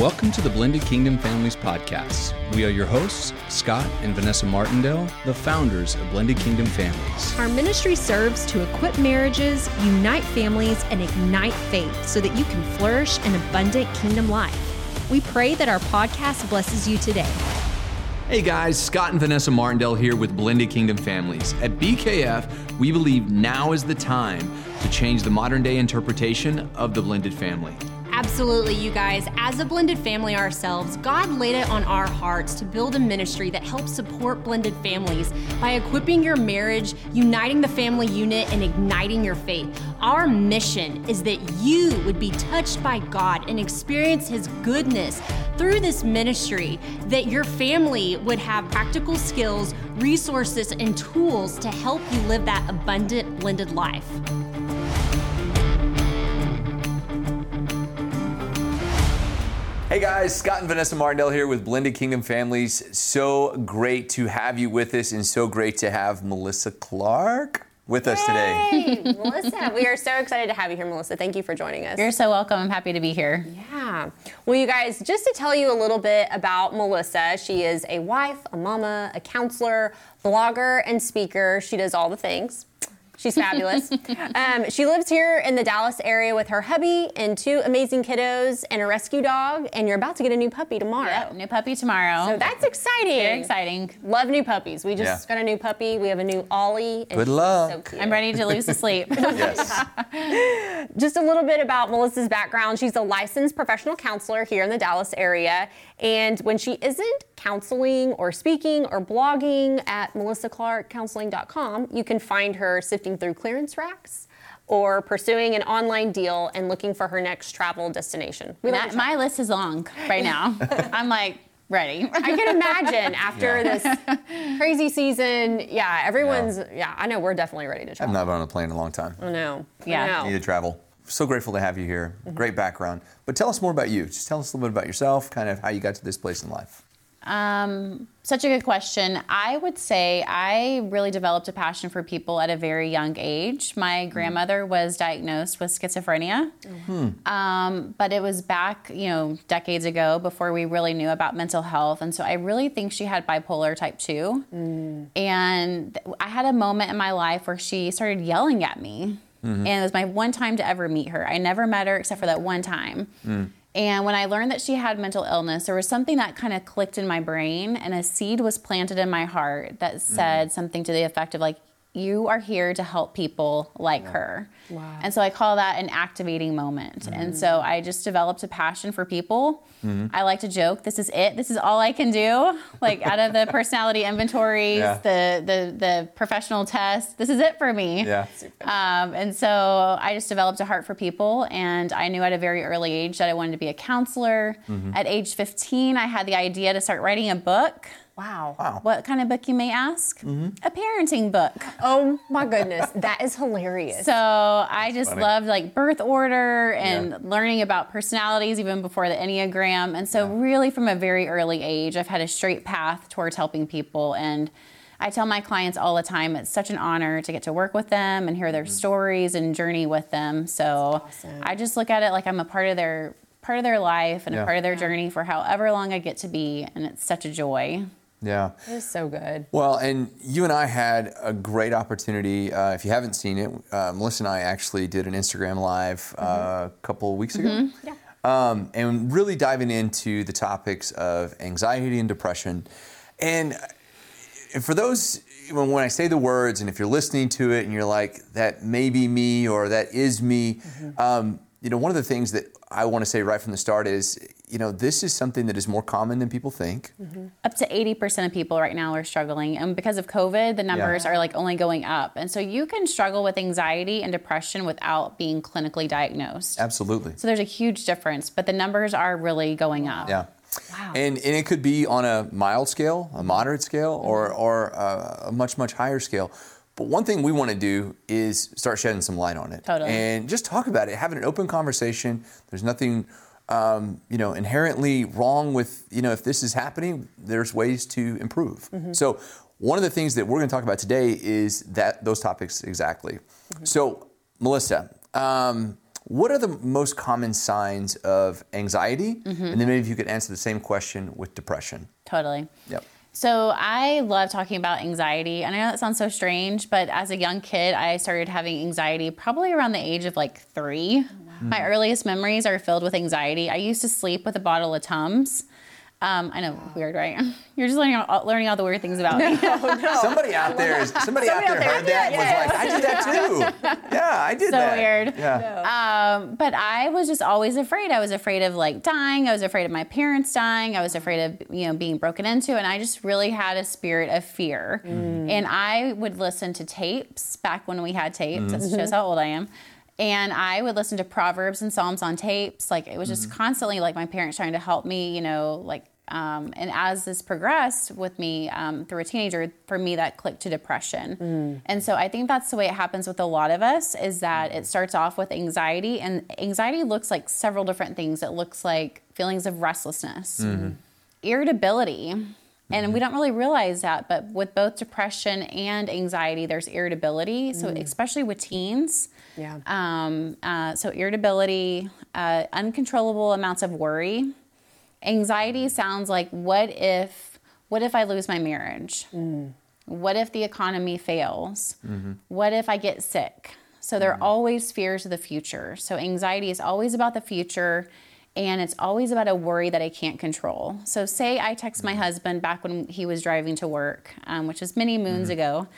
Welcome to the Blended Kingdom Families Podcast. We are your hosts, Scott and Vanessa Martindale, the founders of Blended Kingdom Families. Our ministry serves to equip marriages, unite families, and ignite faith so that you can flourish an abundant kingdom life. We pray that our podcast blesses you today. Hey guys, Scott and Vanessa Martindale here with Blended Kingdom Families. At BKF, we believe now is the time to change the modern day interpretation of the blended family. Absolutely, you guys. As a blended family ourselves, God laid it on our hearts to build a ministry that helps support blended families by equipping your marriage, uniting the family unit, and igniting your faith. Our mission is that you would be touched by God and experience His goodness through this ministry, that your family would have practical skills, resources, and tools to help you live that abundant blended life. Hey guys, Scott and Vanessa Martindale here with Blended Kingdom Families. So great to have you with us and so great to have Melissa Clark with us today. Hey, Melissa, we are so excited to have you here, Melissa. Thank you for joining us. You're so welcome. I'm happy to be here. Yeah. Well, you guys, just to tell you a little bit about Melissa, she is a wife, a mama, a counselor, blogger, and speaker. She does all the things. She's fabulous. um, she lives here in the Dallas area with her hubby and two amazing kiddos and a rescue dog. And you're about to get a new puppy tomorrow. Yep, new puppy tomorrow. So that's exciting. Very exciting. Love new puppies. We just Yeah. got a new puppy. We have a new Ollie. and Good luck. So. I'm ready to lose the sleep. Yes. Just a little bit about Melissa's background. She's a licensed professional counselor here in the Dallas area. And when she isn't counseling or speaking or blogging at melissaclarkcounseling.com, you can find her sifting through clearance racks or pursuing an online deal and looking for her next travel destination. We love That- my list is long right now. I'm like ready. I can imagine after this crazy season. Yeah, everyone's, yeah. I know we're definitely ready to travel. I've not been on a plane in a long time. I know. I Yeah. know. Need to travel. So grateful to have you here. Great background. But tell us more about you. Just tell us a little bit about yourself, kind of how you got to this place in life. Um, such a good question. I would say I really developed a passion for people at a very young age. My grandmother was diagnosed with schizophrenia, um, but it was back, you know, decades ago before we really knew about mental health. And so I really think she had bipolar type 2. And I had a moment in my life where she started yelling at me. Mm-hmm. And it was my one time to ever meet her. I never met her except for that one time. Mm. And when I learned that she had mental illness, there was something that kind of clicked in my brain, and a seed was planted in my heart that mm. said something to the effect of, like, you are here to help people like her. Wow. And so I call that an activating moment. And mm-hmm. so I just developed a passion for people. Mm-hmm. I like to joke, this is it. This is all I can do. Like out of the personality inventories, Yeah. the, the the professional tests, this is it for me. Yeah. Um, and so I just developed a heart for people, and I knew at a very early age that I wanted to be a counselor. Mm-hmm. At age 15, I had the idea to start writing a book. Wow. Wow. What kind of book, you may ask? Mm-hmm. A parenting book. Oh my goodness. That is hilarious. So I just funny. loved like birth order and Yeah. learning about personalities even before the Enneagram. And so, really, from a very early age, I've had a straight path towards helping people. And I tell my clients all the time it's such an honor to get to work with them and hear their mm-hmm. stories and journey with them. So I just look at it like I'm a part of their part of their life and Yeah. a part of their journey for however long I get to be. And it's such a joy. Yeah. It was so good. Well, and you and I had a great opportunity. Uh, if you haven't seen it, uh, Melissa and I actually did an Instagram live uh, a couple of weeks ago. Um, and really diving into the topics of anxiety and depression. And and for those, when when I say the words, and if you're listening to it and you're like, that may be me or that is me, um, you know, one of the things that I want to say right from the start is, you know, this is something that is more common than people think. up to 80% of people right now are struggling and because of covid the numbers are like only going up and so you can struggle with anxiety and depression without being clinically diagnosed Absolutely. so there's a huge difference but the numbers are really going up Yeah. Wow. And, and it could be on a mild scale, a moderate scale, or, or uh, a much, much higher scale. But one thing we want to do is start shedding some light on it. Totally. And just talk about it, having an open conversation. There's nothing, um, you know, inherently wrong with, you know, if this is happening, there's ways to improve. So one of the things that we're going to talk about today is that those topics exactly. So, Melissa, um, what are the most common signs of anxiety? Mm-hmm. And then maybe if you could answer the same question with depression. Totally. Yep. So I love talking about anxiety. And I know that sounds so strange, but as a young kid, I started having anxiety probably around the age of like three. Mm. My earliest memories are filled with anxiety. I used to sleep with a bottle of Tums. Um, I know, weird, right? You're just learning all, learning all the weird things about me. Somebody out there is somebody, out there heard that and was like, I did that too. Yeah, I did So that. weird. Yeah. Um, but I was just always afraid. I was afraid of like dying. I was afraid of my parents dying. I was afraid of you know being broken into, and I just really had a spirit of fear. And I would listen to tapes back when we had tapes. That shows how old I am. And I would listen to Proverbs and Psalms on tapes. Like it was just mm-hmm. constantly like my parents trying to help me, you know, like. Um, and as this progressed with me um, through a teenager, for me that clicked to depression. Mm. And so I think that's the way it happens with a lot of us is that it mm. starts off with anxiety, and anxiety looks like several different things. It looks like feelings of restlessness, mm-hmm. irritability. And we mm-hmm. don't really realize that, but with both depression and anxiety, there's irritability. So, mm. especially with teens, Yeah. um, uh, so irritability, uh, uncontrollable amounts of worry. Anxiety sounds like what if what if I lose my marriage? What if the economy fails? What if I get sick? So there are always fears of the future. So anxiety is always about the future and it's always about a worry that I can't control. So say I text my husband back when he was driving to work, um, which was many moons ago,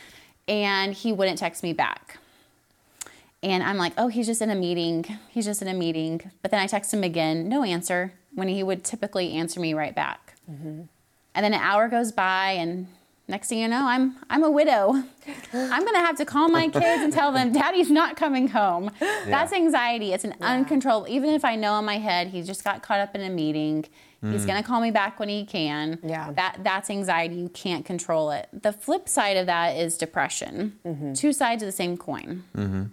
and he wouldn't text me back. And I'm like, oh, he's just in a meeting. He's just in a meeting. But then I text him again, no answer, when he would typically answer me right back. Mm-hmm. And then an hour goes by, and next thing you know, I'm I'm a widow. I'm gonna have to call my kids and tell them Daddy's not coming home. That's anxiety. It's an uncontrollable. Even if I know in my head he just got caught up in a meeting, he's mm. gonna call me back when he can. Yeah. That that's anxiety. You can't control it. The flip side of that is depression. Mm-hmm. Two sides of the same coin. Mm-hmm.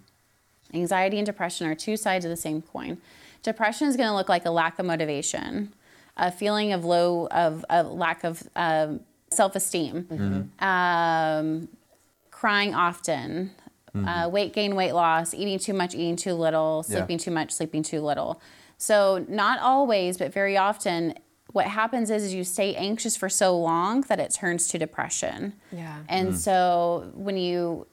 Anxiety and depression are two sides of the same coin. Depression is going to look like a lack of motivation, a feeling of low, of a lack of um, self-esteem, um, crying often, uh, weight gain, weight loss, eating too much, eating too little, Yeah. sleeping too much, sleeping too little. So not always, but very often, what happens is, is you stay anxious for so long that it turns to depression. Yeah. And so when you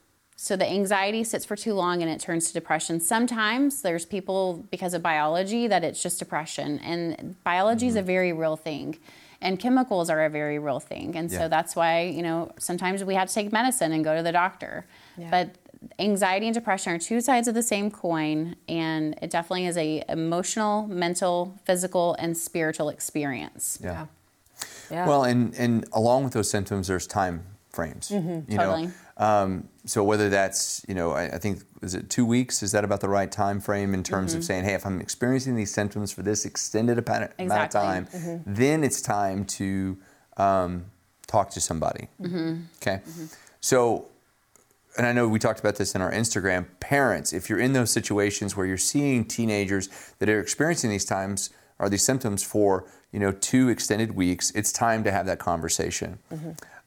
so the anxiety sits for too long and it turns to depression. Sometimes there's people because of biology that it's just depression and biology is a mm-hmm. very real thing. And chemicals are a very real thing. And Yeah. so that's why, you know, sometimes we have to take medicine and go to the doctor. But anxiety and depression are two sides of the same coin and it definitely is a emotional, mental, physical and spiritual experience. Yeah. Yeah. Well, and and along with those symptoms, there's time frames. Mm-hmm. You Totally. know, um, so whether that's you know, I, I think is it two weeks? Is that about the right time frame in terms of saying, hey, if I'm experiencing these symptoms for this extended amount amount of Exactly. time, then it's time to um, talk to somebody. Okay, so. And I know we talked about this in our Instagram. Parents, if you're in those situations where you're seeing teenagers that are experiencing these times or these symptoms for you know two extended weeks, it's time to have that conversation.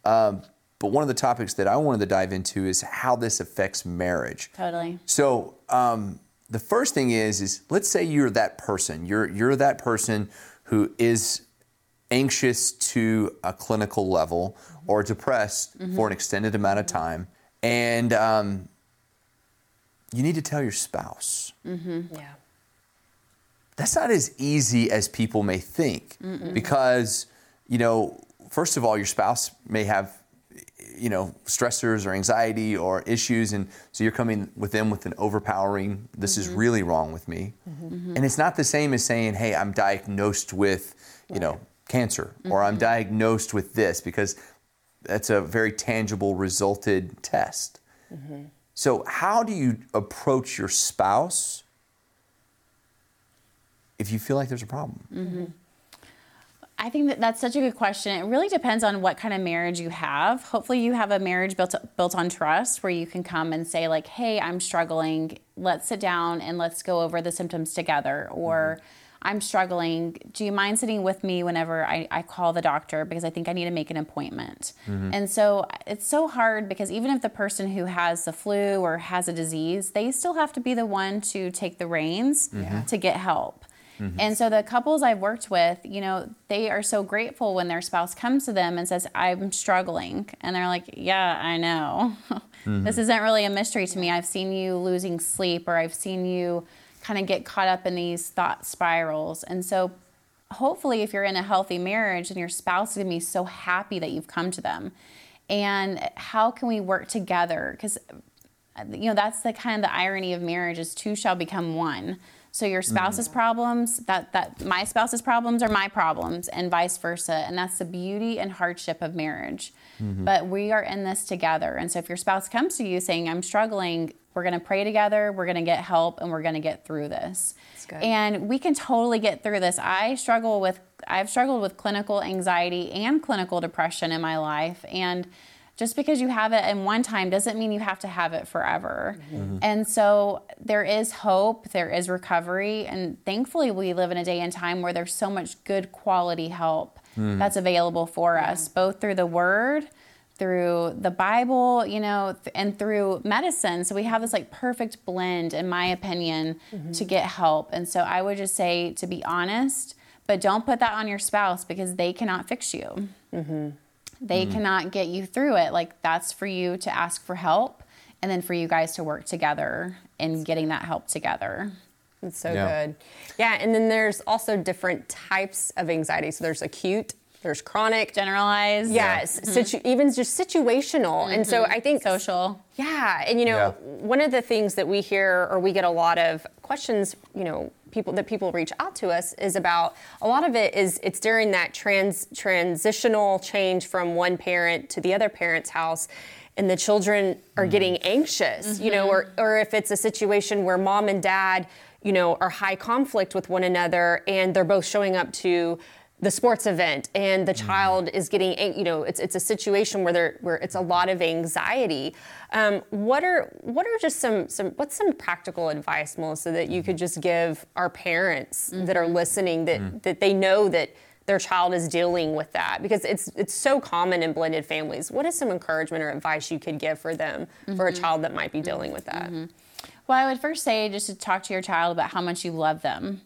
Um, but one of the topics that I wanted to dive into is how this affects marriage. Totally. So um, the first thing is, is let's say you're that person. You're you're that person who is anxious to a clinical level or depressed for an extended amount of time, and um, you need to tell your spouse. yeah. That's not as easy as people may think, because you know, first of all, your spouse may have you know stressors or anxiety or issues and so you're coming with them with an overpowering this is mm-hmm. really wrong with me. Mm-hmm. And it's not the same as saying hey i'm diagnosed with you know cancer or i'm mm-hmm. diagnosed with this because that's a very tangible resulted test. So how do you approach your spouse if you feel like there's a problem I think that that's such a good question. It really depends on what kind of marriage you have. Hopefully, you have a marriage built built on trust, where you can come and say like, "Hey, I'm struggling. Let's sit down and let's go over the symptoms together." Or, I'm struggling. Do you mind sitting with me whenever I, I call the doctor because I think I need to make an appointment? Mm-hmm. And so it's so hard because even if the person who has the flu or has a disease, they still have to be the one to take the reins to get help. Mm-hmm. And so the couples I've worked with, you know, they are so grateful when their spouse comes to them and says, I'm struggling. And they're like, Yeah, I know. Mm-hmm. this isn't really a mystery to me. I've seen you losing sleep or I've seen you kind of get caught up in these thought spirals. And so hopefully if you're in a healthy marriage and your spouse is going to be so happy that you've come to them. And how can we work together? Because you know that's the kind of the irony of marriage is two shall become one so your mm-hmm. spouse's problems that that my spouse's problems are my problems and vice versa. And that's the beauty and hardship of marriage. Mm-hmm. But we are in this together. And so if your spouse comes to you saying i'm struggling we're going to pray together we're going to get help and we're going to get through this. Good. and we can totally get through this. I struggle with i've struggled with clinical anxiety and clinical depression in my life. And just because you have it in one time doesn't mean you have to have it forever. Mm-hmm. And so there is hope, there is recovery, and thankfully we live in a day and time where there's so much good quality help mm-hmm. that's available for us, both through the word, through the Bible, you know, th- and through medicine. So we have this like perfect blend, in my opinion, mm-hmm. to get help. And so I would just say to be honest, but don't put that on your spouse because they cannot fix you they mm-hmm. cannot get you through it. Like that's for you to ask for help and then for you guys to work together in getting that help together. It's so Yeah. good. Yeah, and then there's also different types of anxiety. So there's acute, there's chronic. generalized. Yes, situ- even just situational. And so mm-hmm. I think Social. Yeah, and you know, Yeah. one of the things that we hear or we get a lot of questions, you know, people that people reach out to us is about a lot of it is it's during that trans transitional change from one parent to the other parent's house and the children are mm-hmm. getting anxious, you know, or mm-hmm. or if it's a situation where mom and dad, you know, are high conflict with one another and they're both showing up to the sports event and the mm. child is getting you know it's it's a situation where there where it's a lot of anxiety. Um, what are what are just some some what's some practical advice melissa that you could mm-hmm. just give our parents that are mm-hmm. listening that mm-hmm. that they know that their child is dealing with that? Because it's it's so common in blended families. What is some encouragement or advice you could give for them for a child that might be dealing with that? Well, I would first say just to talk to your child about how much you love them,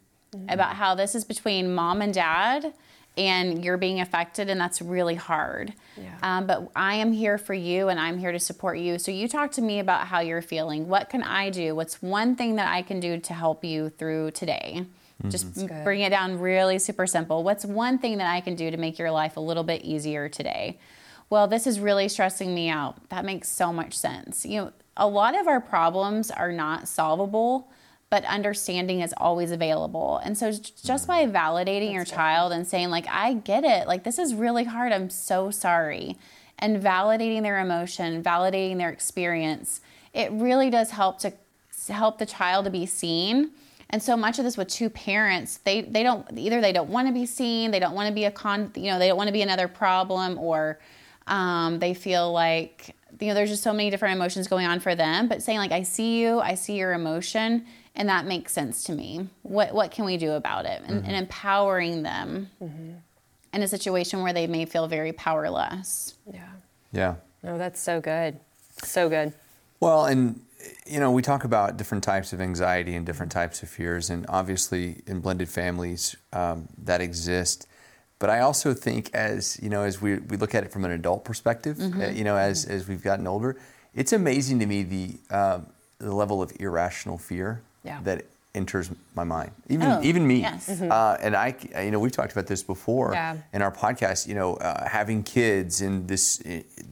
about how this is between mom and dad, and you're being affected, and that's really hard. Yeah. Um, but I am here for you, and I'm here to support you. So you talk to me about how you're feeling. What can I do? What's one thing that I can do to help you through today? Just bring it down really super simple. What's one thing that I can do to make your life a little bit easier today? Well, this is really stressing me out. That makes so much sense. You know, a lot of our problems are not solvable, but understanding is always available. And so just by validating your child and saying like I get it, like this is really hard. I'm so sorry. And validating their emotion, validating their experience, it really does help to to help the child to be seen. And so much of this with two parents, they they don't either they don't want to be seen, they don't want to be a con, you know, they don't want to be another problem, or um, they feel like you know there's just so many different emotions going on for them. But saying like I see you, I see your emotion, and that makes sense to me. What what can we do about it? And, and empowering them in a situation where they may feel very powerless. yeah Yeah. no that's so good so good Well, and you know, we talk about different types of anxiety and different types of fears, and obviously in blended families um, that exist. But I also think, as you know, as we, we look at it from an adult perspective, uh, you know, as as we've gotten older, it's amazing to me the um, the level of irrational fear Yeah. that enters my mind. Even Oh, even me. yes. Uh, and I, you know, we've talked about this before Yeah. in our podcast. You know, uh, having kids and this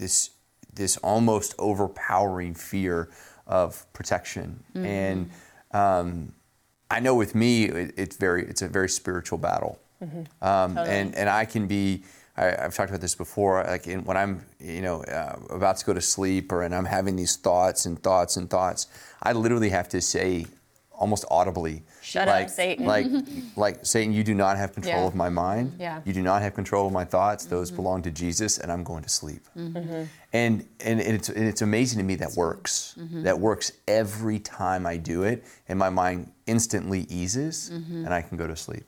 this this almost overpowering fear of protection. And um, I know with me, it, it's very it's a very spiritual battle. Um, and and I can be. I, I've talked about this before. Like in, when I'm, you know, uh, about to go to sleep, or and I'm having these thoughts and thoughts and thoughts, I literally have to say almost audibly. Shut up, like, Satan. Like, like Satan, you do not have control Yeah. of my mind. Yeah. You do not have control of my thoughts. Those Mm-hmm. belong to Jesus, and I'm going to sleep. Mm-hmm. And and it's and it's amazing to me that works. Mm-hmm. That works every time I do it, and my mind instantly eases, Mm-hmm. and I can go to sleep.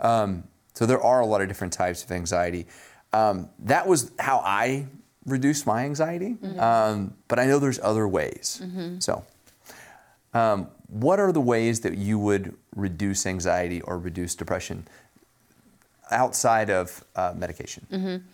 Um, so there are a lot of different types of anxiety. Um, that was how I reduced my anxiety, Mm-hmm. um, but I know there's other ways. So, um, what are the ways that you would reduce anxiety or reduce depression outside of uh, medication?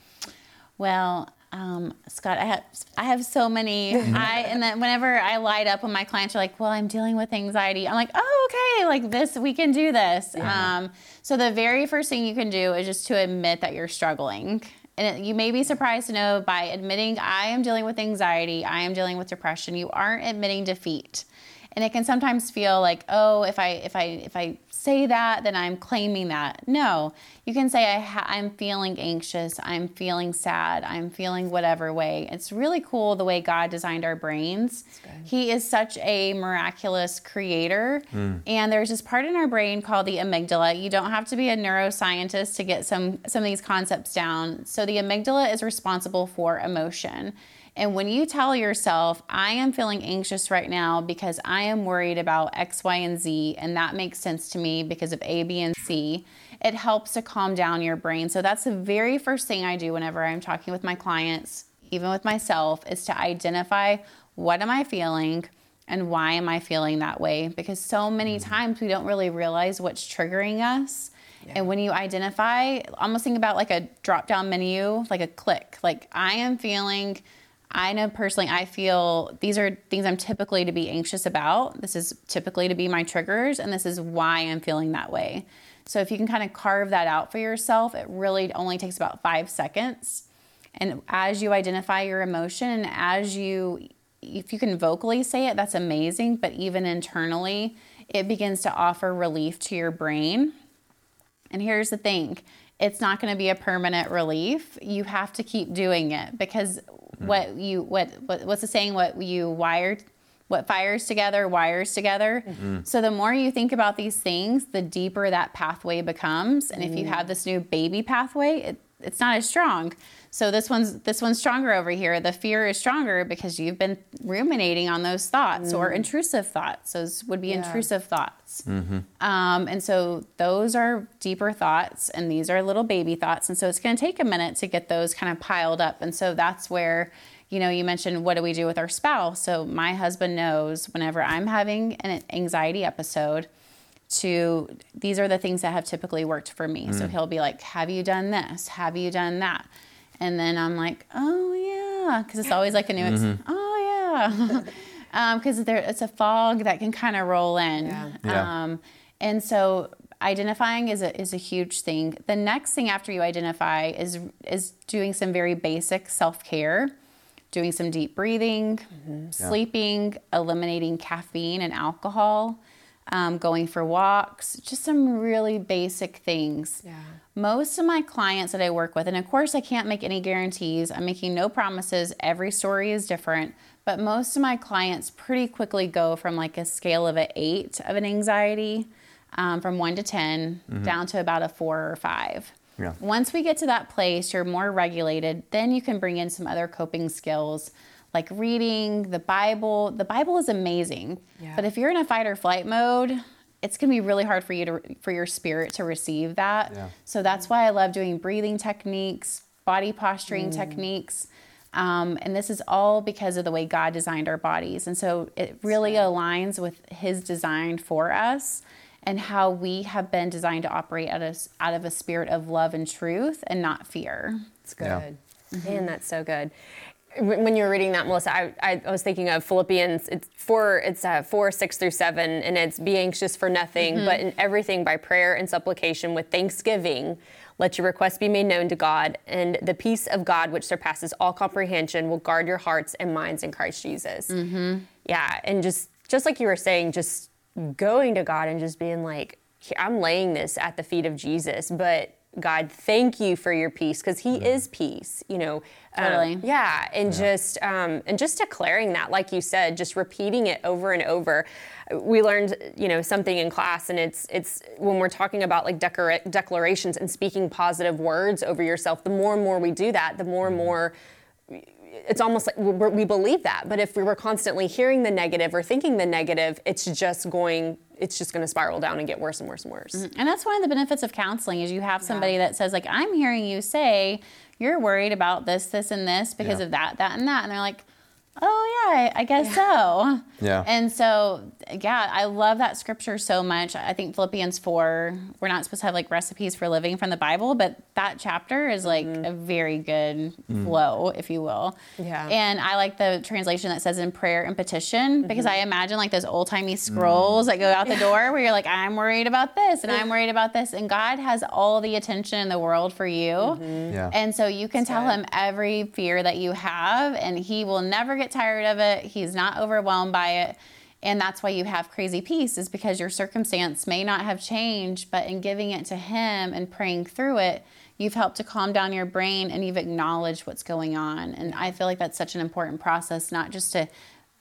Well, um, Scott, I have I have so many. I and then whenever I light up when my clients are like, "Well, I'm dealing with anxiety," I'm like, "Oh, okay. Like this, we can do this." Um, so the very first thing you can do is just to admit that you're struggling. And it, you may be surprised to know by admitting I am dealing with anxiety, I am dealing with depression, you aren't admitting defeat. And it can sometimes feel like, oh, if I if I if I say that, then I'm claiming that. No, you can say I ha- I'm feeling anxious, I'm feeling sad, I'm feeling whatever way. It's really cool the way God designed our brains. He is such a miraculous creator, hmm. and there's this part in our brain called the amygdala. You don't have to be a neuroscientist to get some some of these concepts down. So the amygdala is responsible for emotion. And when you tell yourself, I am feeling anxious right now because I am worried about X, Y, and Z, and that makes sense to me because of A, B, and C, it helps to calm down your brain. So that's the very first thing I do whenever I'm talking with my clients, even with myself, is to identify what am I feeling and why am I feeling that way? Because so many mm-hmm. times we don't really realize what's triggering us. And when you identify, almost think about like a drop down menu, like a click. Like I am feeling, I know personally, I feel these are things I'm typically to be anxious about. This is typically to be my triggers, and this is why I'm feeling that way. So if you can kind of carve that out for yourself, it really only takes about five seconds. And as you identify your emotion and as you, if you can vocally say it, that's amazing. But even internally, it begins to offer relief to your brain. And here's the thing it's not going to be a permanent relief. You have to keep doing it because hmm. what you what, what what's the saying what you wired what fires together wires together. Mm-hmm. So the more you think about these things, the deeper that pathway becomes. And if you mm. have this new baby pathway, it, it's not as strong. So this one's this one's stronger over here. The fear is stronger because you've been ruminating on those thoughts or mm. intrusive thoughts. Those would be intrusive thoughts. Mm-hmm. Um, and so those are deeper thoughts, and these are little baby thoughts. And so it's going to take a minute to get those kind of piled up. And so that's where, you know, you mentioned what do we do with our spouse? So my husband knows whenever I'm having an anxiety episode, to these are the things that have typically worked for me. So mm. he'll be like, Have you done this? Have you done that? And then I'm like, Oh, yeah. Because it's always like a new, ex- mm-hmm. oh, yeah. Um, because there it's a fog that can kind of roll in. Yeah. Um, and so identifying is a, is a huge thing. The next thing after you identify is is doing some very basic self care, doing some deep breathing, mm-hmm. sleeping, eliminating caffeine and alcohol, um, going for walks, just some really basic things. Yeah. Most of my clients that I work with, and of course, I can't make any guarantees, I'm making no promises, every story is different, but most of my clients pretty quickly go from like a scale of an eight of an anxiety, um, from one to 10, down to about a four or five. Yeah. Once we get to that place, you're more regulated, then you can bring in some other coping skills like reading the Bible. The Bible is amazing, Yeah. but if you're in a fight or flight mode, it's going to be really hard for you to for your spirit to receive that. Yeah. So that's why I love doing breathing techniques, body posturing techniques. Um, and this is all because of the way God designed our bodies. And so it really aligns with His design for us and how we have been designed to operate out of, out of a spirit of love and truth and not fear. It's good. Yeah. Man, that's so good. When you were reading that, Melissa, I, I, was thinking of Philippians. It's four. It's uh, four, six through seven, and it's be anxious for nothing, but in everything by prayer and supplication with thanksgiving, let your requests be made known to God, and the peace of God, which surpasses all comprehension, will guard your hearts and minds in Christ Jesus. Yeah, and just just like you were saying, just going to God and just being like, I'm laying this at the feet of Jesus, but God, thank you for your peace because He is peace. You know, um, Totally. yeah, and just um, and just declaring that, like you said, just repeating it over and over. We learned, you know, something in class, and it's it's when we're talking about like declara- declarations and speaking positive words over yourself. The more and more we do that, the more and more it's almost like we believe that. But if we were constantly hearing the negative or thinking the negative, it's just going it's just going to spiral down and get worse and worse and worse. Mm-hmm. And that's one of the benefits of counseling is you have somebody that says like I'm hearing you say you're worried about this this and this because Yeah. of that that and that and they're like oh yeah I, I guess so Yeah. and so yeah I love that scripture so much I think Philippians 4 we're not supposed to have like recipes for living from the Bible but that chapter is like mm-hmm. a very good mm. flow if you will Yeah. and I like the translation that says in prayer and petition mm-hmm. because I imagine like those old timey scrolls mm. that go out the door where you're like, I'm worried about this and I'm worried about this. And God has all the attention in the world for you. Mm-hmm. Yeah. And so you can tell him every fear that you have and he will never get tired of it. He's not overwhelmed by it. And that's why you have crazy peace, is because your circumstance may not have changed, but in giving it to Him and praying through it, you've helped to calm down your brain and you've acknowledged what's going on. And I feel like that's such an important process, not just to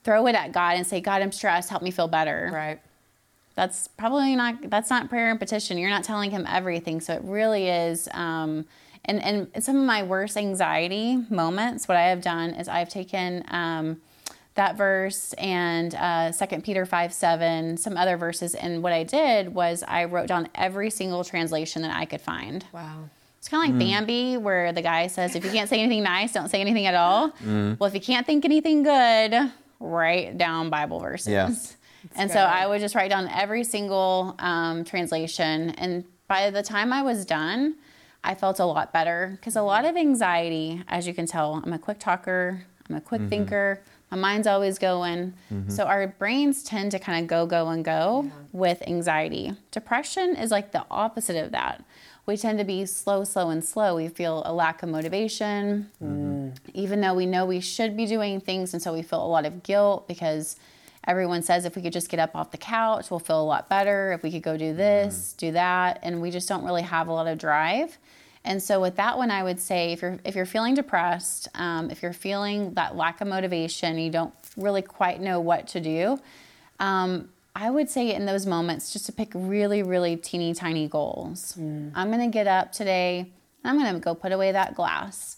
throw it at God and say, God, I'm stressed, help me feel better. Right. That's probably not, that's not prayer and petition. You're not telling Him everything. So it really is. Um, and, and some of my worst anxiety moments, what I have done is I've taken um, that verse and uh, 2 Peter 5 7, some other verses. And what I did was I wrote down every single translation that I could find. Wow. It's kind of like Bambi, where the guy says, if you can't say anything nice, don't say anything at all. Well, if you can't think anything good, write down Bible verses. Yeah. And so I would just write down every single um, translation. And by the time I was done, I felt a lot better because a lot of anxiety, as you can tell, I'm a quick talker, I'm a quick thinker, my mind's always going. Mm-hmm. So our brains tend to kind of go, go, and go with anxiety. Depression is like the opposite of that. We tend to be slow, slow, and slow. We feel a lack of motivation, mm-hmm. even though we know we should be doing things. And so we feel a lot of guilt because everyone says if we could just get up off the couch, we'll feel a lot better. If we could go do this, mm. do that. And we just don't really have a lot of drive. And so with that one, I would say if you're if you're feeling depressed, um, if you're feeling that lack of motivation, you don't really quite know what to do. Um, I would say in those moments just to pick really, really teeny tiny goals. I'm gonna get up today. I'm gonna go put away that glass.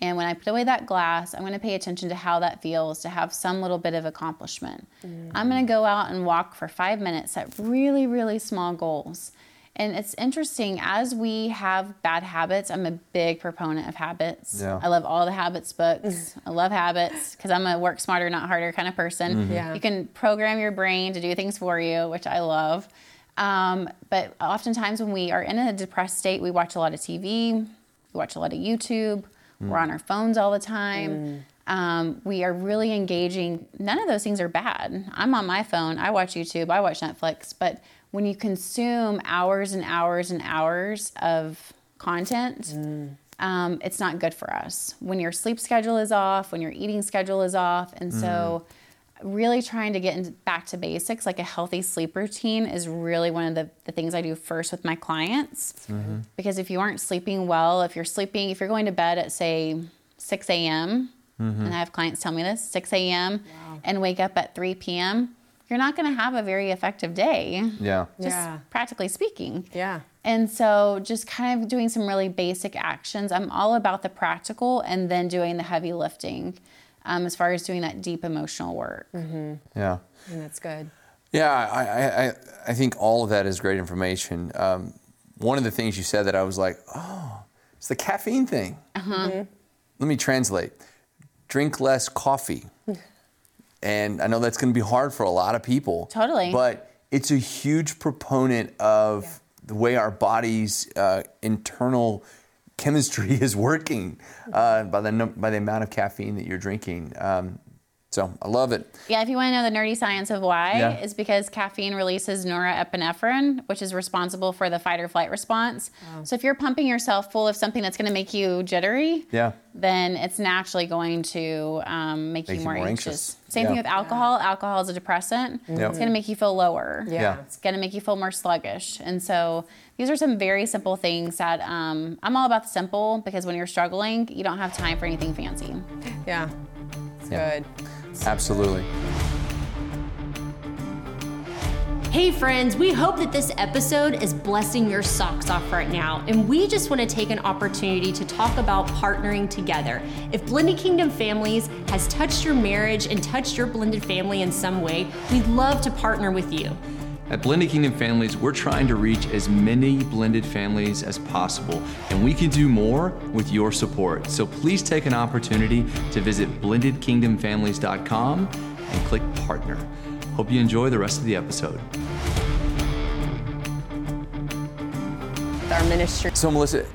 And when I put away that glass, I'm going to pay attention to how that feels to have some little bit of accomplishment. I'm going to go out and walk for five minutes at really, really small goals. And it's interesting, as we have bad habits, I'm a big proponent of habits. Yeah. I love all the habits books. I love habits because I'm a work smarter, not harder kind of person. Yeah. You can program your brain to do things for you, which I love. Um, but oftentimes, when we are in a depressed state, we watch a lot of TV, we watch a lot of YouTube, we're on our phones all the time. Um, we are really engaging. None of those things are bad. I'm on my phone, I watch YouTube, I watch Netflix. But when you consume hours and hours and hours of content, um, it's not good for us. When your sleep schedule is off, when your eating schedule is off. And so, really trying to get back to basics, like a healthy sleep routine, is really one of the, the things I do first with my clients. Because if you aren't sleeping well, if you're sleeping, if you're going to bed at, say, 6 a.m., and I have clients tell me this 6 a.m., and wake up at 3 p.m., you're not going to have a very effective day, Yeah. just Yeah. practically speaking. Yeah. And so, just kind of doing some really basic actions. I'm all about the practical and then doing the heavy lifting um, as far as doing that deep emotional work. Yeah. And that's good. Yeah, I, I, I, I think all of that is great information. Um, one of the things you said that I was like, oh, it's the caffeine thing. Uh huh. Let me translate drink less coffee. and I know that's going to be hard for a lot of people. Totally. But it's a huge proponent of the way our body's uh, internal chemistry is working uh, by, the, by the amount of caffeine that you're drinking. Um, So I love it. Yeah, if you want to know the nerdy science of why, Yeah. it's because caffeine releases norepinephrine, which is responsible for the fight or flight response. So if you're pumping yourself full of something that's going to make you jittery, Yeah. then it's naturally going to um, make, you more, anxious. Same Yeah. thing with alcohol. Alcohol is a depressant. Yep. It's going to make you feel lower. Yeah. It's going to make you feel more sluggish. And so these are some very simple things that um, I'm all about the simple because when you're struggling, you don't have time for anything fancy. Yeah. It's Yeah. Absolutely. Hey, friends, we hope that this episode is blessing your socks off right now. And we just want to take an opportunity to talk about partnering together. If Blended Kingdom Families has touched your marriage and touched your blended family in some way, we'd love to partner with you. At Blended Kingdom Families, we're trying to reach as many blended families as possible, and we can do more with your support. So please take an opportunity to visit blendedkingdomfamilies.com and click partner. Hope you enjoy the rest of the episode. Our ministry. So, Melissa,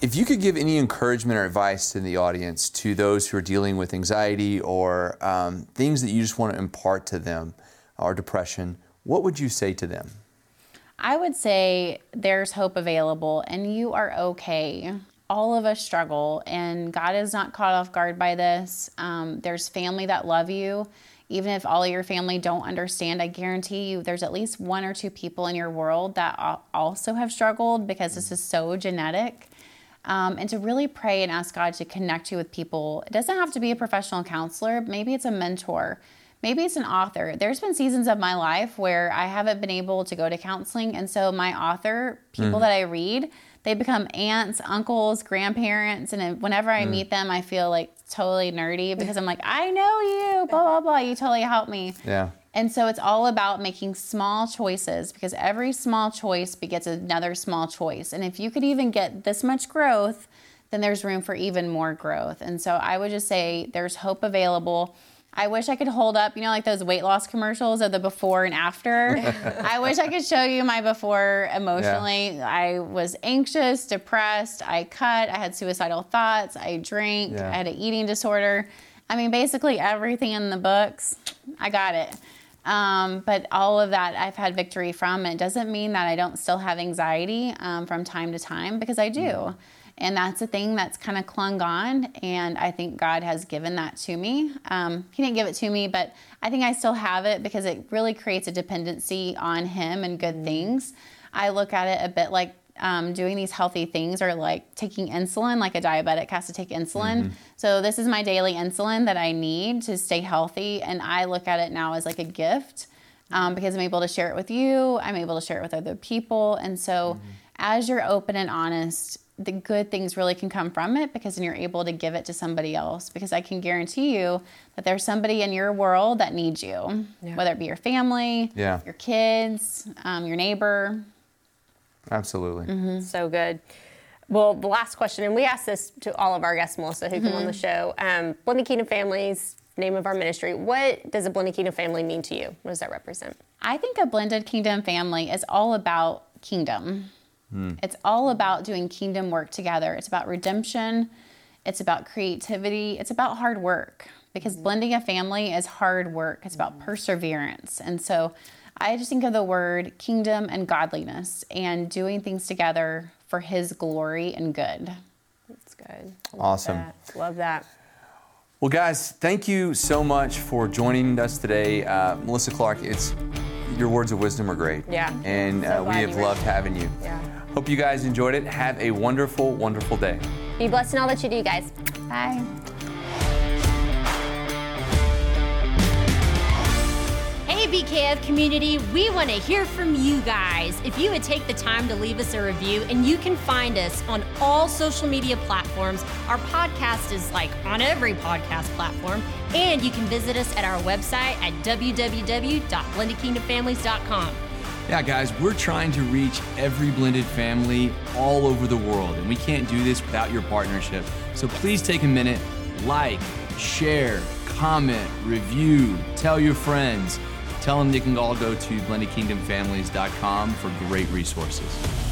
if you could give any encouragement or advice to the audience to those who are dealing with anxiety or um, things that you just want to impart to them or depression, what would you say to them? I would say there's hope available and you are okay. All of us struggle, and God is not caught off guard by this. Um, there's family that love you. Even if all your family don't understand, I guarantee you there's at least one or two people in your world that also have struggled because this is so genetic. Um, and to really pray and ask God to connect you with people. It doesn't have to be a professional counselor, maybe it's a mentor. Maybe it's an author. There's been seasons of my life where I haven't been able to go to counseling. And so, my author, people mm. that I read, they become aunts, uncles, grandparents. And whenever I mm. meet them, I feel like totally nerdy because I'm like, I know you, blah, blah, blah. You totally helped me. Yeah. And so it's all about making small choices because every small choice begets another small choice. And if you could even get this much growth, then there's room for even more growth. And so I would just say there's hope available. I wish I could hold up, you know, like those weight loss commercials of the before and after. I wish I could show you my before emotionally. I was anxious, depressed, I cut, I had suicidal thoughts, I drank, Yeah. I had an eating disorder. I mean, basically everything in the books, I got it. Um, but all of that I've had victory from. It doesn't mean that I don't still have anxiety um, from time to time because I do. And that's a thing that's kind of clung on. And I think God has given that to me. Um, he didn't give it to me, but I think I still have it because it really creates a dependency on Him and good things. I look at it a bit like um, doing these healthy things or like taking insulin, like a diabetic has to take insulin. So this is my daily insulin that I need to stay healthy, and I look at it now as like a gift um, because I'm able to share it with you. I'm able to share it with other people, and so as you're open and honest. The good things really can come from it because then you're able to give it to somebody else. Because I can guarantee you that there's somebody in your world that needs you, whether it be your family, Yeah. your kids, um, your neighbor, Absolutely. So good. Well, the last question, and we asked this to all of our guests, Melissa, who come on the show. Um, Blended Kingdom Families, name of our ministry. What does a Blended Kingdom family mean to you? What does that represent? I think a blended kingdom family is all about kingdom. It's all about doing kingdom work together. It's about redemption. It's about creativity. It's about hard work because blending a family is hard work. It's about perseverance. And so I just think of the word kingdom and godliness and doing things together for his glory and good. That's good. Love Awesome. that. Love that. Well, guys, thank you so much for joining us today. Uh, Melissa Clark, it's your words of wisdom are great. Yeah. And So uh, we have loved having you. Yeah. Hope you guys enjoyed it. Have a wonderful, wonderful day. Be blessed in all that you do, guys. Bye. Hey, BKF community, we want to hear from you guys. If you would take the time to leave us a review, and you can find us on all social media platforms. Our podcast is like on every podcast platform, and you can visit us at our website at www.blendedkingdomfamilies.com. Yeah, guys, we're trying to reach every blended family all over the world, and we can't do this without your partnership. So please take a minute, like, share, comment, review, tell your friends. Tell them they can all go to blendedkingdomfamilies.com for great resources.